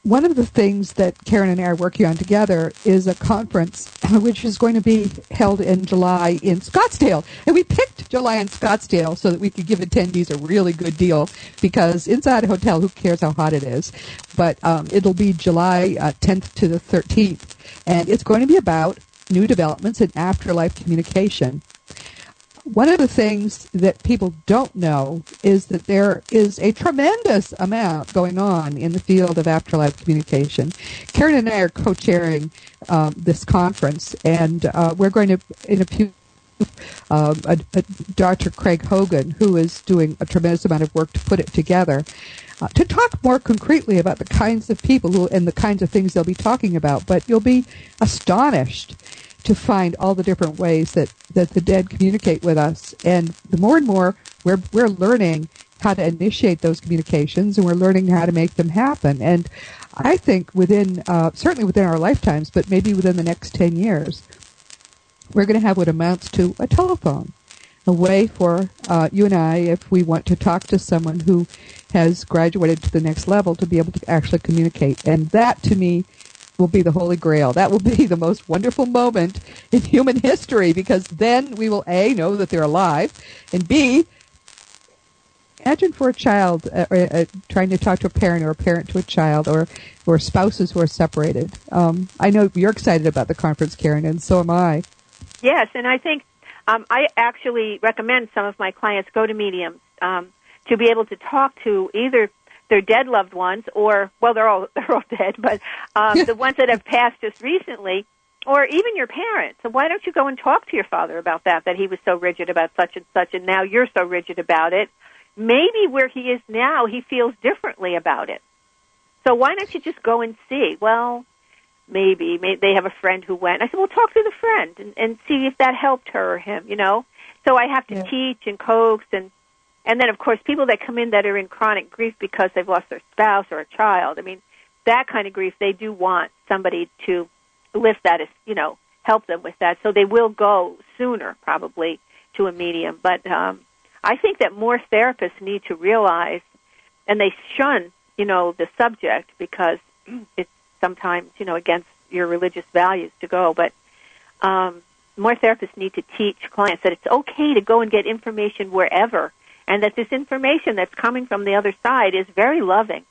One of the things that Karen and I are working on together is a conference which is going to be held in July in Scottsdale. And we picked July in Scottsdale so that we could give attendees a really good deal because inside a hotel, who cares how hot it is? But um, it'll be July uh, 10th to the 13th. And it's going to be about new developments in afterlife communication one of the things that people don't know is that there is a tremendous amount going on in the field of afterlife communication. Karen and I are co-chairing um, this conference, and uh, we're going to, in a few uh, a, a Dr. Craig Hogan, who is doing a tremendous amount of work to put it together, uh, to talk more concretely about the kinds of people who and the kinds of things they'll be talking about. But you'll be astonished to find all the different ways that, that the dead communicate with us. And the more and more we're, we're learning how to initiate those communications and we're learning how to make them happen. And I think within, uh, certainly within our lifetimes, but maybe within the next 10 years, we're going to have what amounts to a telephone. A way for uh, you and I, if we want to talk to someone who has graduated to the next level, to be able to actually communicate. And that, to me, will be the Holy Grail. That will be the most wonderful moment in human history because then we will A, know that they're alive, and B, imagine for a child uh, uh, trying to talk to a parent or a parent to a child or or spouses who are separated. Um, I know you're excited about the conference, Karen, and so am I.
Yes, and I think um, I actually recommend some of my clients go to mediums um, to be able to talk to either their dead loved ones or well, they're all they're all dead, but um, the ones that have passed just recently or even your parents. So why don't you go and talk to your father about that, that he was so rigid about such and such, and now you're so rigid about it. Maybe where he is now, he feels differently about it. So why don't you just go and see? Well, maybe, maybe they have a friend who went. I said, well, talk to the friend and, and see if that helped her or him, you know? So I have to yeah. teach and coax and and then of course people that come in that are in chronic grief because they've lost their spouse or a child. I mean, that kind of grief they do want somebody to lift that is you know help them with that so they will go sooner probably to a medium but um i think that more therapists need to realize and they shun you know the subject because it's sometimes you know against your religious values to go but um more therapists need to teach clients that it's okay to go and get information wherever and that this information that's coming from the other side is very loving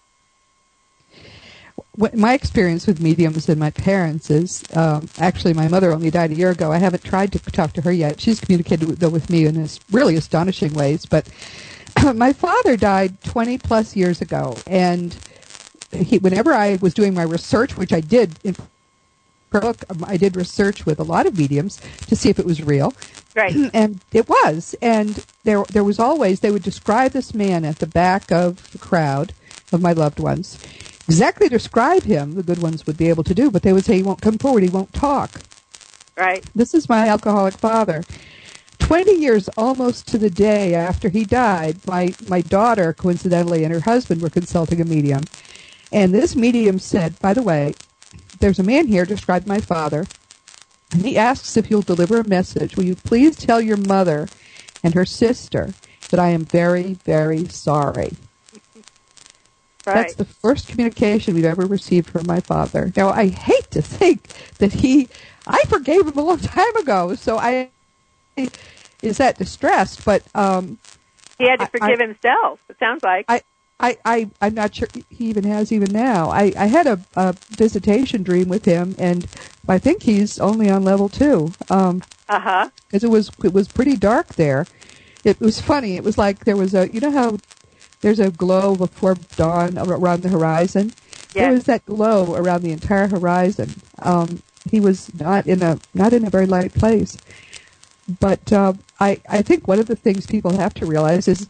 my experience with mediums and my parents is um, actually my mother only died a year ago. I haven't tried to talk to her yet. She's communicated with, though with me in really astonishing ways. But my father died 20 plus years ago, and he, whenever I was doing my research, which I did in book, um, I did research with a lot of mediums to see if it was real.
Right.
And it was. And there, there was always, they would describe this man at the back of the crowd of my loved ones exactly describe him, the good ones would be able to do, but they would say he won't come forward, he won't talk.
Right.
This is my alcoholic father. 20 years almost to the day after he died, my, my daughter, coincidentally, and her husband were consulting a medium. And this medium said, by the way, there's a man here, described my father, and he asks if you'll deliver a message. Will you please tell your mother and her sister that I am very, very sorry?
Right.
That's the first communication we've ever received from my father. Now, I hate to think that he, I forgave him a long time ago, so I is that distressed, but um,
he had to forgive I, himself. It sounds like.
I, I, I, I'm not sure he even has even now. I, I had a, a visitation dream with him, and I think he's only on level two. Um,
uh huh.
Because it was it was pretty dark there. It was funny. It was like there was a you know how there's a glow before dawn around the horizon.
Yes.
There was that glow around the entire horizon. Um, he was not in a not in a very light place. But uh, I I think one of the things people have to realize is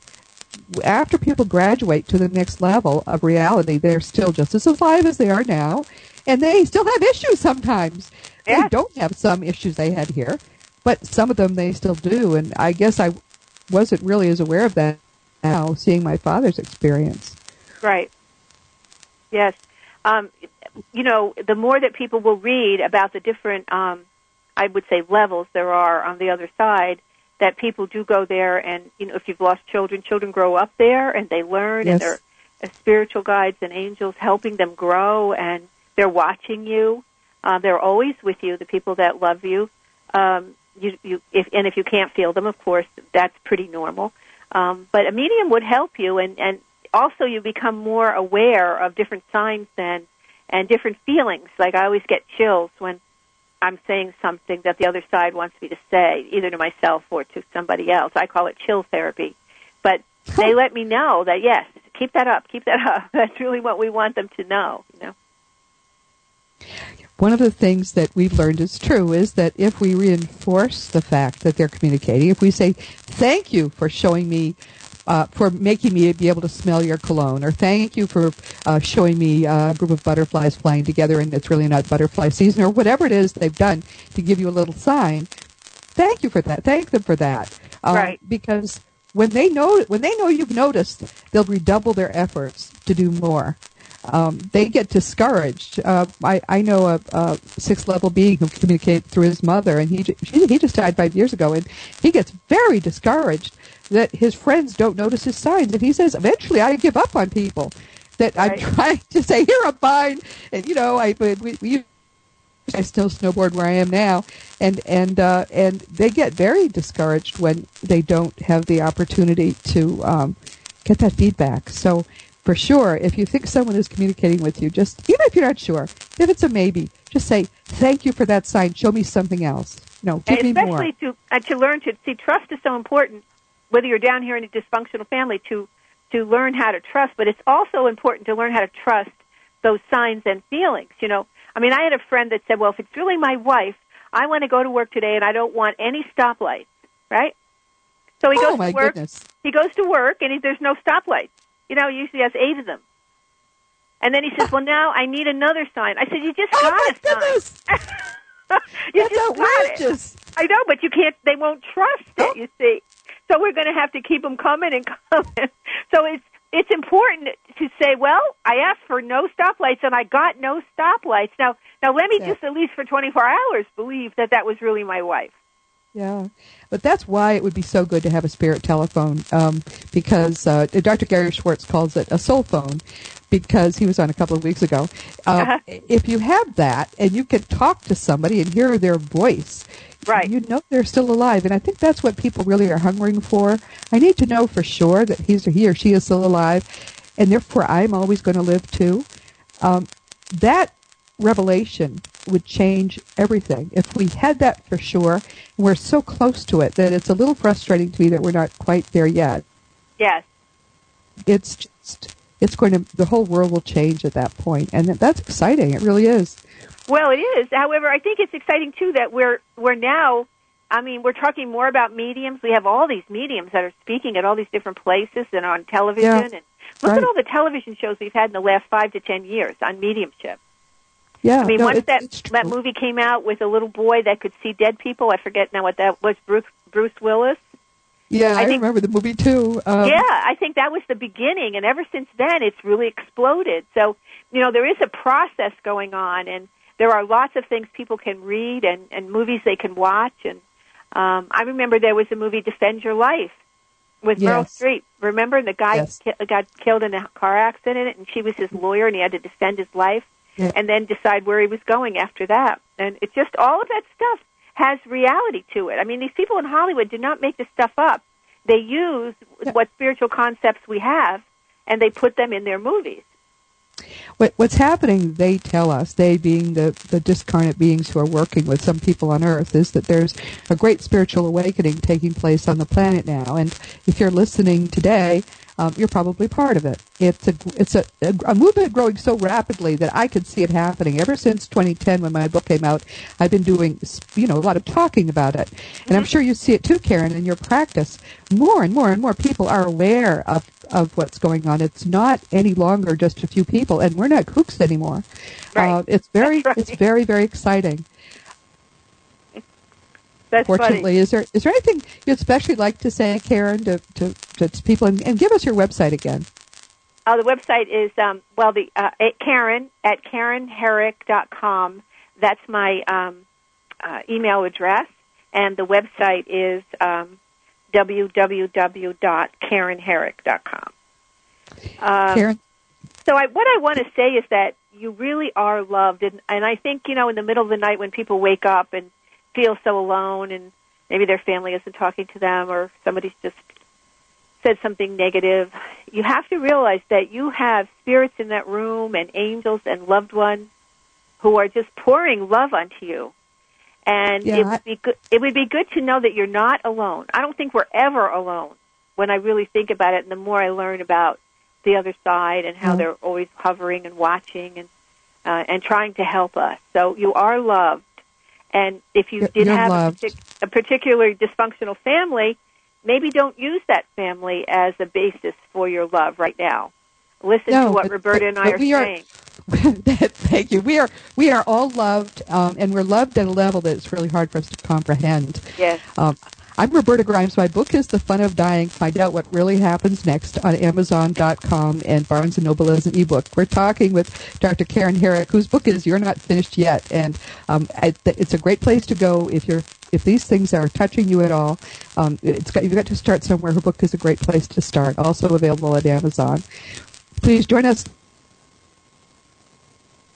after people graduate to the next level of reality, they're still just as alive as they are now, and they still have issues sometimes.
Yes.
They don't have some issues they had here, but some of them they still do. And I guess I wasn't really as aware of that now, seeing my father's experience.
Right. Yes. Um, you know, the more that people will read about the different, um, I would say, levels there are on the other side, that people do go there, and you know, if you've lost children, children grow up there and they learn,
yes.
and they're uh, spiritual guides and angels helping them grow, and they're watching you. Uh, they're always with you. The people that love you. Um, you, you, if, and if you can't feel them, of course, that's pretty normal. Um, but a medium would help you, and, and also you become more aware of different signs then and different feelings. Like I always get chills when I'm saying something that the other side wants me to say, either to myself or to somebody else. I call it chill therapy. But they let me know that yes, keep that up, keep that up. That's really what we want them to know, you know.
One of the things that we've learned is true is that if we reinforce the fact that they're communicating, if we say, thank you for showing me uh, for making me be able to smell your cologne, or thank you for uh, showing me uh, a group of butterflies flying together and it's really not butterfly season, or whatever it is they've done to give you a little sign. Thank you for that. Thank them for that.
Um, right.
Because when they know when they know you've noticed, they'll redouble their efforts to do more um, they get discouraged. Uh, I, I know a, a sixth level being who communicated through his mother, and he he just died five years ago, and he gets very discouraged that his friends don't notice his signs, and he says, eventually, I give up on people. That right. I'm trying to say, here I'm fine, and you know, I we, we I still snowboard where I am now, and and uh, and they get very discouraged when they don't have the opportunity to um, get that feedback. So for sure, if you think someone is communicating with you, just even if you're not sure, if it's a maybe, just say thank you for that sign. Show me something else. No, give
and
me more.
Especially to uh, to learn to see trust is so important. Whether you're down here in a dysfunctional family, to to learn how to trust, but it's also important to learn how to trust those signs and feelings. You know, I mean, I had a friend that said, "Well, if it's really my wife, I want to go to work today, and I don't want any stoplights." Right? So he
oh,
goes
my
to work.
Goodness.
He goes to work, and he, there's no stoplights. You know, he usually has eight of them. And then he says, "Well, now I need another sign." I said, "You just
oh
got
my
a
goodness.
sign." you
That's
just
outrageous.
got it. I know, but you can't. They won't trust it. You see, so we're going to have to keep them coming and coming. So it's it's important to say, well, I asked for no stoplights and I got no stoplights. Now, now let me
Yeah.
just at least for 24 hours believe that that was really my wife.
Yeah, but that's why it would be so good to have a spirit telephone, um, because uh, Dr. Gary Schwartz calls it a soul phone, because he was on a couple of weeks ago. Uh,
Uh-huh.
If you have that and you can talk to somebody and hear their voice,
Right.
you know they're still alive, and I think that's what people really are hungering for. I need to know for sure that he's or he or she is still alive, and therefore I'm always going to live too. Um, that revelation would change everything. If we had that for sure, we're so close to it that it's a little frustrating to me that we're not quite there yet.
Yes.
It's just, it's going to, the whole world will change at that point, and that's exciting. It really is.
Well, it is. However, I think it's exciting too that we're we're now. I mean, we're talking more about mediums. We have all these mediums that are speaking at all these different places and on television.
Yeah.
And look
Right.
at all the television shows we've had in the last five to ten years on mediumship.
Yeah.
I mean,
no,
once that that movie came out with a little boy that could see dead people, I forget now what that was. Bruce Bruce Willis.
Yeah, I,
I think-
remember the movie too. Um,
yeah, I think that was the beginning, and ever since then, it's really exploded. So, you know, there is a process going on, and there are lots of things people can read and, and movies they can watch. And um, I remember there was a movie, Defend Your Life, with Meryl Streep. Remember the guy
Yes.
ki- got killed in a car accident, and she was his lawyer, and he had to defend his life,
Yeah.
and then decide where he was going after that. And it's just all of that stuff has reality to it. I mean, these people in Hollywood do not make this stuff up. They use
Yeah.
what spiritual concepts we have, and they put them in their movies.
What, what's happening, they tell us, they being the, the discarnate beings who are working with some people on Earth, is that there's a great spiritual awakening taking place on the planet now. And if you're listening today, um, you're probably part of it. It's a it's a, a, a movement growing so rapidly that I could see it happening. Ever since 2010, when my book came out, I've been doing you know a lot of talking about it, and I'm sure you see it too, Karen, in your practice. More and more and more people are aware of of what's going on. It's not any longer just a few people, and we're not kooks anymore.
Right.
Uh, it's very
right.
it's very very exciting.
That's
Fortunately,
funny.
is there is there anything you'd especially like to say, Karen, to to, to people, and, and give us your website again?
Uh, the website is um, well, the uh, at Karen at KarenHerrick.com. That's my um, uh, email address, and the website is um, www.karenherrick.com. Um,
Karen,
So I, what I want to say is that you really are loved, and, and I think you know in the middle of the night when people wake up and feel so alone, and maybe their family isn't talking to them, or somebody's just said something negative, you have to realize that you have spirits in that room and angels and loved ones who are just pouring love onto you. And
Yeah,
it would be good. It would be good to know that you're not alone. I don't think we're ever alone when I really think about it. And the more I learn about the other side and how they're always hovering and watching and uh, and trying to help us. So you are loved. And if you
You're-
did
you're
have a, partic- a particular dysfunctional family, maybe don't use that family as a basis for your love right now. Listen
No,
to what
but-
Roberta
but-
and I are
are-
saying.
Thank you. We are we are all loved, um, and we're loved at a level that it's really hard for us to comprehend.
Yes.
Um, I'm Roberta Grimes. My book is The Fun of Dying. Find out what really happens next on Amazon.com and Barnes & Noble as an ebook. We're talking with Dr. Karen Herrick, whose book is You're Not Finished Yet. And um, it's a great place to go if you're if these things are touching you at all. Um, it's got, you've got to start somewhere. Her book is a great place to start. Also available at Amazon. Please join us.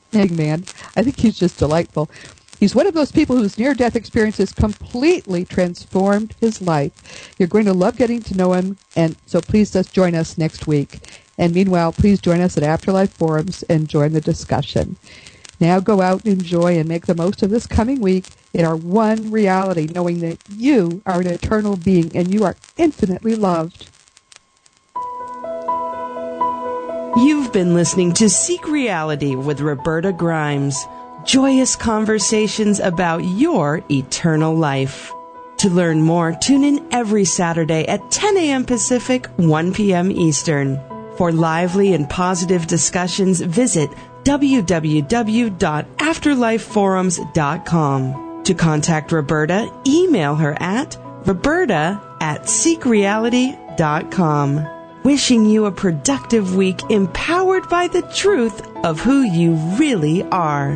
Big man. I think he's just delightful. He's one of those people whose near death experiences completely transformed his life. You're going to love getting to know him, and so please just join us next week. And meanwhile, please join us at Afterlife Forums and join the discussion. Now go out and enjoy and make the most of this coming week in our one reality, knowing that you are an eternal being and you are infinitely loved.
You've been listening to Seek Reality with Roberta Grimes joyous conversations about your eternal life. To learn more, tune in every Saturday at 10 a.m. Pacific, 1 p.m. Eastern. For lively and positive discussions, visit www.afterlifeforums.com. To contact Roberta, email her at roberta at seekreality.com. Wishing you a productive week empowered by the truth of who you really are.